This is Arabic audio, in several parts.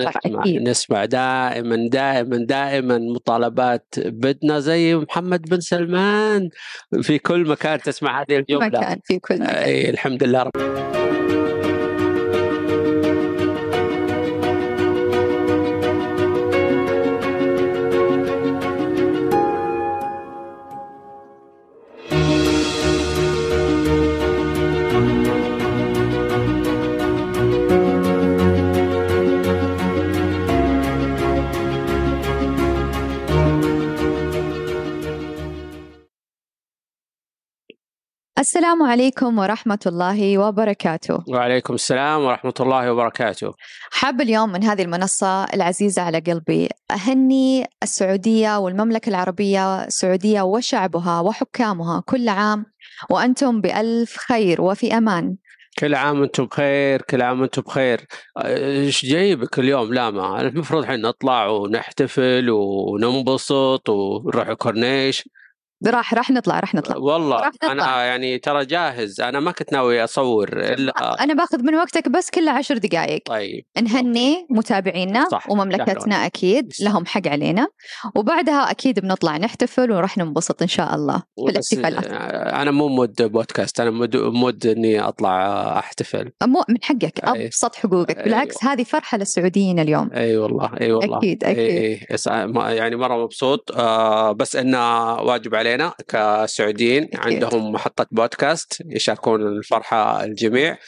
نسمع أكيد. نسمع دائما دائما دائما مطالبات بدنا زي محمد بن سلمان في كل مكان تسمع هذه الجملة مكان في كل مكان الحمد لله رب السلام عليكم ورحمة الله وبركاته. وعليكم السلام ورحمة الله وبركاته. حاب اليوم من هذه المنصة العزيزة على قلبي أهني السعودية والمملكة العربية السعودية وشعبها وحكامها كل عام وأنتم بألف خير وفي أمان. كل عام وأنتم بخير كل عام وأنتم بخير. إيش جايبك اليوم؟ لاما المفروض إحنا نطلع ونحتفل وننبسط ونروح الكورنيش. راح راح نطلع راح نطلع. والله راح نطلع. أنا يعني ترى جاهز. أنا ما كنت ناوي أصور إلا أنا باخذ من وقتك بس كل عشر دقائق طيب نهني متابعينا صح، ومملكتنا شكراً. أكيد لهم حق علينا. وبعدها أكيد بنطلع نحتفل ونروح ننبسط إن شاء الله. في بس الاحتفالات أنا مو mood بودكاست أنا mood, mood إني أطلع أحتفل. مو من حقك أي. أبسط حقوقك أيوة. بالعكس هذه فرحة للسعوديين اليوم. أي والله أي والله. أكيد. إي يس- ما- يعني مرة مبسوط. آه بس إنه واجب علينا كسعوديين. عندهم محطة بودكاست يشاركون الفرحة الجميع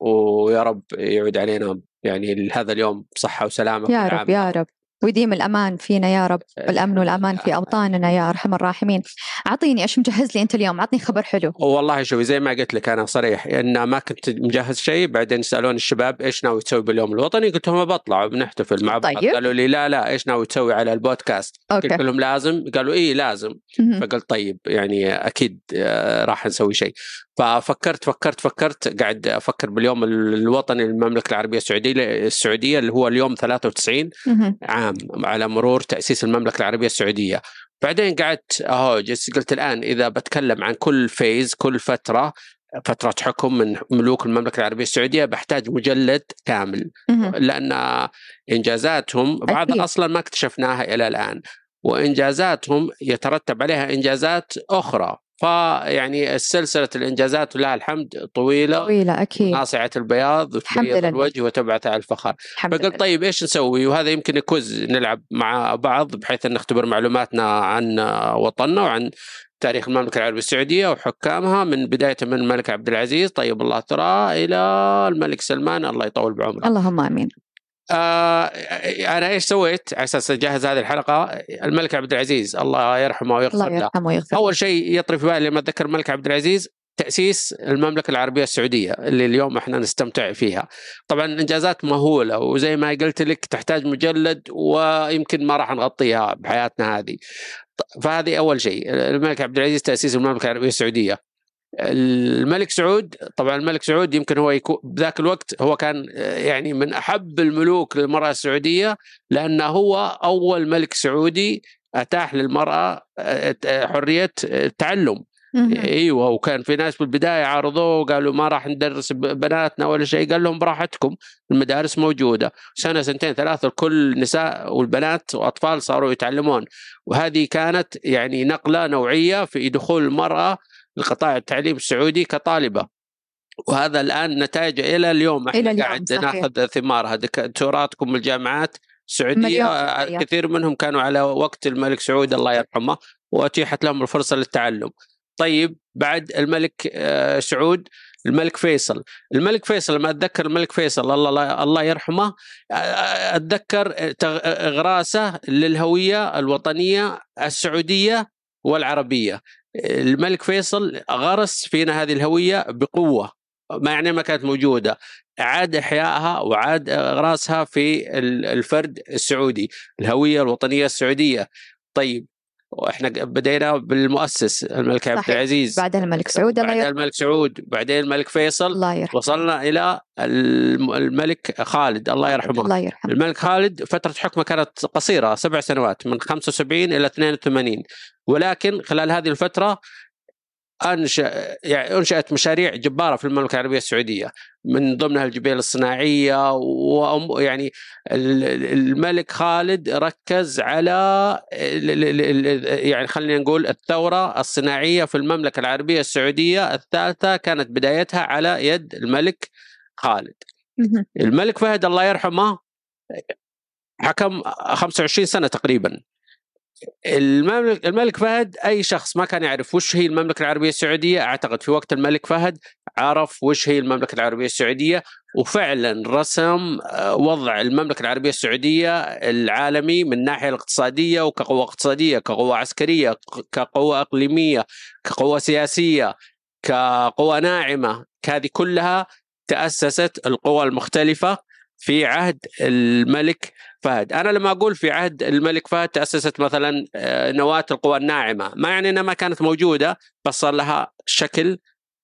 ويا رب يعود علينا يعني هذا اليوم بصحه وسلامة يا رب. يا رب ويديم الأمان فينا يا رب والأمن والأمان في أوطاننا يا أرحم الراحمين. أعطيني إيش مجهز لي أنت اليوم؟ أعطني خبر حلو. والله شوفي زي ما قلت لك أنا صريح إن ما كنت مجهز شيء بعدين سالوني الشباب إيش ناوي تسوي باليوم الوطني؟ قلت لهم بطلع بنحتفل مع بعض. طيب. قالوا لي لا لا إيش ناوي تسوي على البودكاست؟ قلت okay. لهم لازم قالوا إيه لازم. مهم. فقلت طيب يعني أكيد آه، راح نسوي شيء. ففكرت فكرت فكرت قاعد أفكر باليوم الوطني للمملكة العربية السعودية السعودية اللي هو اليوم 93 مهم. عام على مرور تأسيس المملكة العربية السعودية بعدين قعدت أهو جلست قلت الآن إذا بتكلم عن كل فيز كل فترة فترة حكم من ملوك المملكة العربية السعودية بحتاج مجلد كامل. لأن إنجازاتهم بعضها. أصلا ما اكتشفناها إلى الآن وإنجازاتهم يترتب عليها إنجازات أخرى فيعني السلسلة الإنجازات لها الحمد طويلة طويلة أكيد. ناصعة البياض وتبيض. الوجه وتبعث على لله فقلت طيب إيش نسوي؟ وهذا يمكن كوز نلعب مع بعض بحيث أن نختبر معلوماتنا عن وطننا وعن تاريخ المملكة العربية السعودية وحكامها من بداية من الملك عبد العزيز. طيب الله تراه إلى الملك سلمان. الله يطول بعمره. اللهم آمين. آه أنا إيش سويت على أساس أجهز هذه الحلقة الملك عبد العزيز الله يرحمه ويغفر الله له. يرحمه ويغفر أول شيء يطري في بالي لما أتذكر الملك عبد العزيز تأسيس المملكة العربية السعودية اللي اليوم إحنا نستمتع فيها. طبعا إنجازات مهولة وزي ما قلت لك تحتاج مجلد ويمكن ما راح نغطيها بحياتنا هذه. فهذه أول شيء الملك عبد العزيز تأسيس المملكة العربية السعودية. الملك سعود طبعا الملك سعود يمكن هو يكون بذاك الوقت هو كان آه، يعني من أحب الملوك للمرأة السعودية لأنه هو أول ملك سعودي أتاح للمرأة آه، آه، حرية التعلم. أيوه وكان في ناس بالبداية عارضوه وقالوا ما راح ندرس بناتنا ولا شيء قال لهم براحتكم المدارس موجودة. سنة سنتين ثلاثة كل النساء والبنات وأطفال صاروا يتعلمون. وهذه كانت يعني نقلة نوعية في دخول المرأة لقطاع التعليم السعودي كطالبة وهذا الآن نتائج إلى اليوم إحنا إلى اليوم، قاعد صحيح. ناخذ ثمارها دكتوراتكم بالجامعات السعوديه آه،. كثير منهم كانوا على وقت الملك سعود الله يرحمه واتيحت لهم الفرصة للتعلم. طيب بعد الملك آه، سعود الملك فيصل الملك فيصل لما أتذكر الملك فيصل الله الله يرحمه آه، أتذكر اغراسه للهوية الوطنية السعودية والعربية الملك فيصل غرس فينا هذه الهوية بقوة ما يعني ما كانت موجودة اعاد إحيائها وعاد اغراسها في ال- الفرد السعودي الهوية الوطنية السعودية. طيب وإحنا بدينا بالمؤسس الملك عبد. العزيز. بعدها الملك سعود الله بعدين الملك سعود بعدين الملك فيصل. الله يرحمه. وصلنا إلى الم- الملك خالد الله يرحمه. الله يرحمه. الملك خالد فترة حكمه كانت قصيرة سبع سنوات من 75 إلى 82 ولكن خلال هذه الفترة أنشأ يعني أنشأت مشاريع جبارة في المملكة العربية السعودية من ضمنها الجبيل الصناعية ويعني الملك خالد ركز على يعني خلينا نقول الثورة الصناعية في المملكة العربية السعودية الثالثة كانت بدايتها على يد الملك خالد. الملك فهد الله يرحمه حكم 25 سنة تقريبا. المملك الملك فهد أي شخص ما كان يعرف وش هي المملكة العربية السعودية أعتقد في وقت الملك فهد عرف وش هي المملكة العربية السعودية وفعلا رسم آه، وضع المملكة العربية السعودية العالمي من الناحية الاقتصادية وكقوة اقتصادية كقوة عسكرية كقوة إقليمية كقوة سياسية كقوة ناعمة. هذه كلها تأسست القوى المختلفة في عهد الملك فهد أنا لما أقول في عهد الملك فهد تأسست مثلا آه، نواة القوى الناعمة ما يعني إنها ما كانت موجودة بس صار لها شكل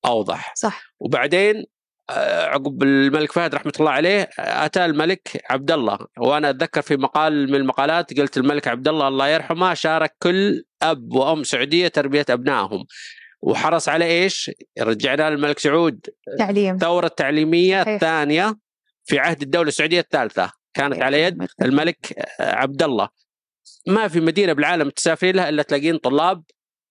أوضح. صح. وبعدين آه، عقب الملك فهد رحمة الله عليه أتى الملك عبد الله. وأنا أتذكر في مقال من المقالات قلت الملك عبد الله الله يرحمه شارك كل أب وأم سعودية تربية أبنائهم. وحرص على إيش؟ رجعنا للملك سعود. تعليم. الثورة التعليمية الثانية في عهد الدولة السعودية الثالثة. كانت على يد الملك عبد الله ما في مدينة بالعالم تسافري لها إلا تلاقين طلاب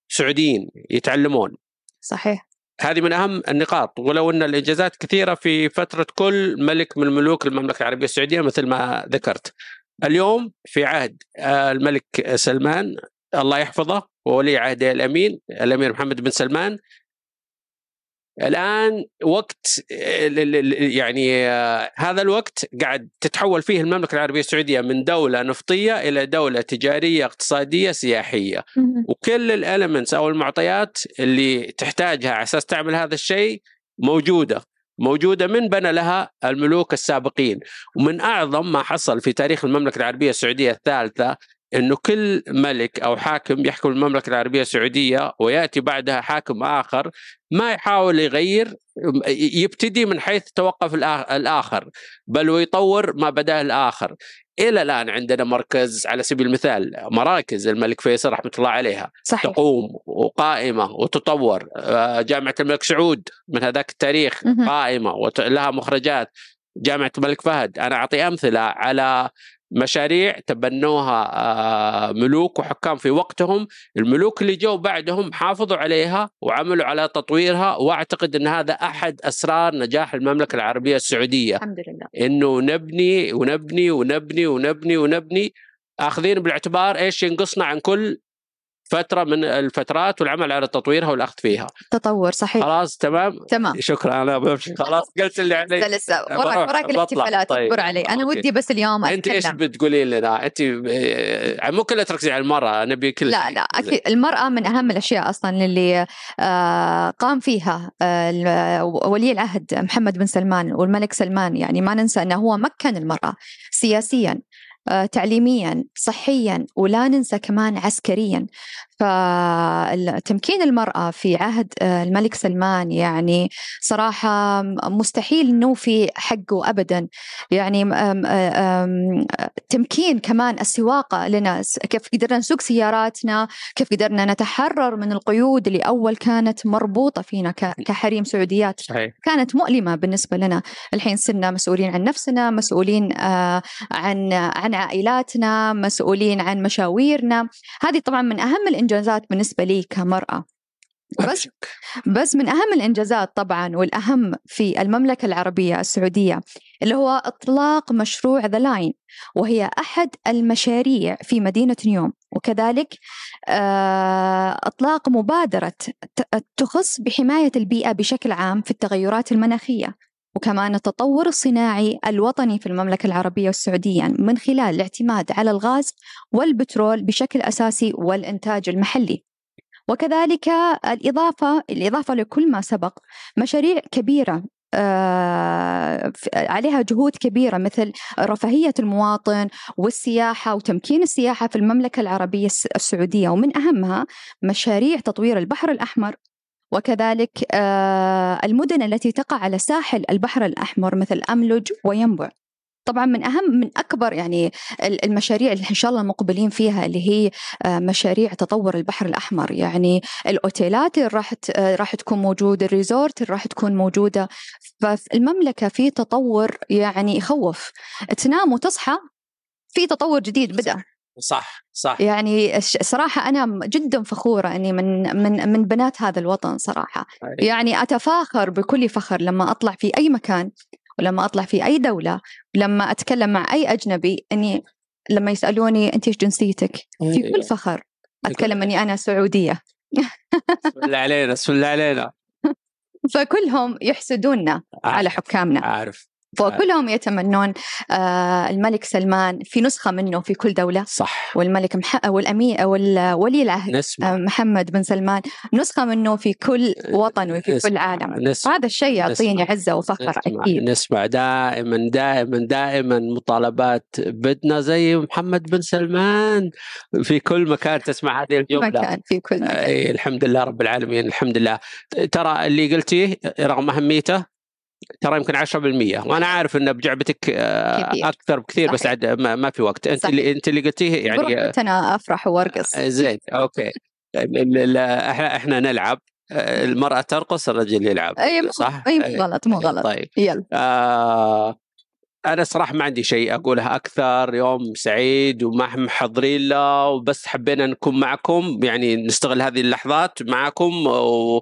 سعوديين يتعلمون. صحيح. هذه من أهم النقاط. ولو أن الإنجازات كثيرة في فترة كل ملك من ملوك المملكة العربية السعودية مثل ما ذكرت. اليوم في عهد الملك سلمان الله يحفظه وولي عهده الأمين الأمير محمد بن سلمان الآن وقت يعني هذا الوقت قاعد تتحول فيه المملكة العربية السعودية من دولة نفطية إلى دولة تجارية اقتصادية سياحية. وكل الاليمنتس أو المعطيات اللي تحتاجها على أساس تعمل هذا الشيء موجودة موجودة من بنى لها الملوك السابقين. ومن أعظم ما حصل في تاريخ المملكة العربية السعودية الثالثة إنه كل ملك أو حاكم يحكم المملكة العربية السعودية ويأتي بعدها حاكم آخر ما يحاول يغير يبتدي من حيث توقف الآخر بل ويطور ما بدأه الآخر. إلى الآن عندنا مركز على سبيل المثال مراكز الملك فيصل رحمة الله عليها صحيح. تقوم وقائمة وتطور آه، جامعة الملك سعود من هذاك التاريخ قائمة ولها مخرجات. جامعة الملك فهد أنا أعطي أمثلة على مشاريع تبنوها آه، ملوك وحكام في وقتهم. الملوك اللي جو بعدهم حافظوا عليها وعملوا على تطويرها وأعتقد إن هذا أحد أسرار نجاح المملكة العربية السعودية. الحمد لله. إنه نبني ونبني ونبني ونبني ونبني آخذين بالاعتبار إيش ينقصنا عن كل فترة من الفترات والعمل على تطويرها والأخذ فيها. تطور صحيح. خلاص تمام؟ تمام. شكرا أنا بمشي خلاص قلت اللي علي. لسه. وراك وراك الاحتفالات. طيب. اصبر علي. أنا ودي بس اليوم أنت إيش بتقولين لنا؟ أنت آه، مو كلها تركزي على المرأة نبي كل لا لا أكيد المرأة من أهم الأشياء أصلا اللي آه، قام فيها آه، ولي العهد محمد بن سلمان والملك سلمان. يعني ما ننسى أنه هو مكن المرأة سياسيا. تعليميا صحيا ولا ننسى كمان عسكريا. فتمكين المرأة في عهد آه، الملك سلمان يعني صراحة مستحيل نوفي حقه أبدا. يعني تمكين كمان السواقة لنا. كيف قدرنا نسوق سياراتنا كيف قدرنا نتحرر من القيود اللي أول كانت مربوطة فينا كحريم سعوديات. صحيح. كانت مؤلمة بالنسبة لنا. الحين صرنا مسؤولين عن نفسنا مسؤولين آه، عن عن عائلاتنا مسؤولين عن مشاويرنا. هذه طبعا من أهم الإنجازات بالنسبة لي كمرأة. بس بس من أهم الإنجازات طبعا والأهم في المملكة العربية السعودية اللي هو إطلاق مشروع ذا لاين وهي أحد المشاريع في مدينة نيوم. وكذلك آه، إطلاق مبادرة تخص بحماية البيئة بشكل عام في التغيرات المناخية. وكمان التطور الصناعي الوطني في المملكة العربية السعودية من خلال الاعتماد على الغاز والبترول بشكل أساسي والإنتاج المحلي. وكذلك الإضافة الإضافة لكل ما سبق مشاريع كبيرة آه، عليها جهود كبيرة مثل رفاهية المواطن والسياحة وتمكين السياحة في المملكة العربية السعودية. ومن أهمها مشاريع تطوير البحر الأحمر وكذلك آه، المدن التي تقع على ساحل البحر الأحمر مثل أملج وينبع. طبعا من أهم من أكبر يعني المشاريع اللي إن شاء الله مقبلين فيها اللي هي آه، مشاريع تطور البحر الأحمر. يعني الأوتيلات اللي راح راح تكون موجودة الريزورت اللي راح تكون موجودة. فالمملكة في تطور يعني يخوف. تنام وتصحى في تطور جديد بدأ. صح صح. يعني صراحة أنا جدا فخورة أني من من من بنات هذا الوطن صراحة. أي. يعني أتفاخر بكل فخر لما أطلع في أي مكان ولما أطلع في أي دولة ولما أتكلم مع أي أجنبي أني لما يسألوني أنت إيش جنسيتك؟ في كل فخر أتكلم أني أنا سعودية. بسم الله علينا بسم الله علينا. فكلهم يحسدوننا على حكامنا. عارف فكلهم يتمنون آه، الملك سلمان في نسخة منه في كل دولة صح والملك مح... والأمير ولي العهد نسمع. آه، محمد بن سلمان نسخة منه في كل وطن وفي نسمع. كل عالم نسمع. هذا الشيء يعطيني عزة وفخر نسمع. أكيد نسمع دائما دائما دائما مطالبات بدنا زي محمد بن سلمان في كل مكان تسمع هذه الجملة مكان في كل مكان الحمد لله رب العالمين الحمد لله ترى اللي قلتيه رغم أهميته ترى يمكن 10% وأنا عارف ان بجعبتك آه، كثير. أكثر بكثير بس عاد ما, في وقت. أنت صحيح. اللي أنت اللي قلتيه يعني أنا أفرح وأرقص. آه، زين أوكي. إحنا إحنا نلعب. آه، المرأة ترقص الرجل يلعب. أي صح؟ أي مو غلط مو غلط. طيب. يلا. آه أنا صراحة ما عندي شيء أقولها أكثر. يوم سعيد وما محضرين له وبس حبينا نكون معكم. يعني نستغل هذه اللحظات معكم و...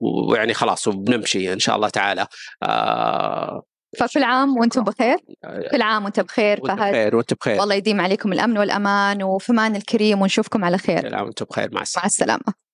ويعني خلاص وبنمشي إن شاء الله تعالى. آه فكل عام وأنتم بخير؟ كل عام وأنت بخير وأنت بخير وأنت بخير. والله يديم عليكم الأمن والأمان وفي أمان الكريم ونشوفكم على خير. كل عام وأنتم بخير مع السلامة. مع السلامة.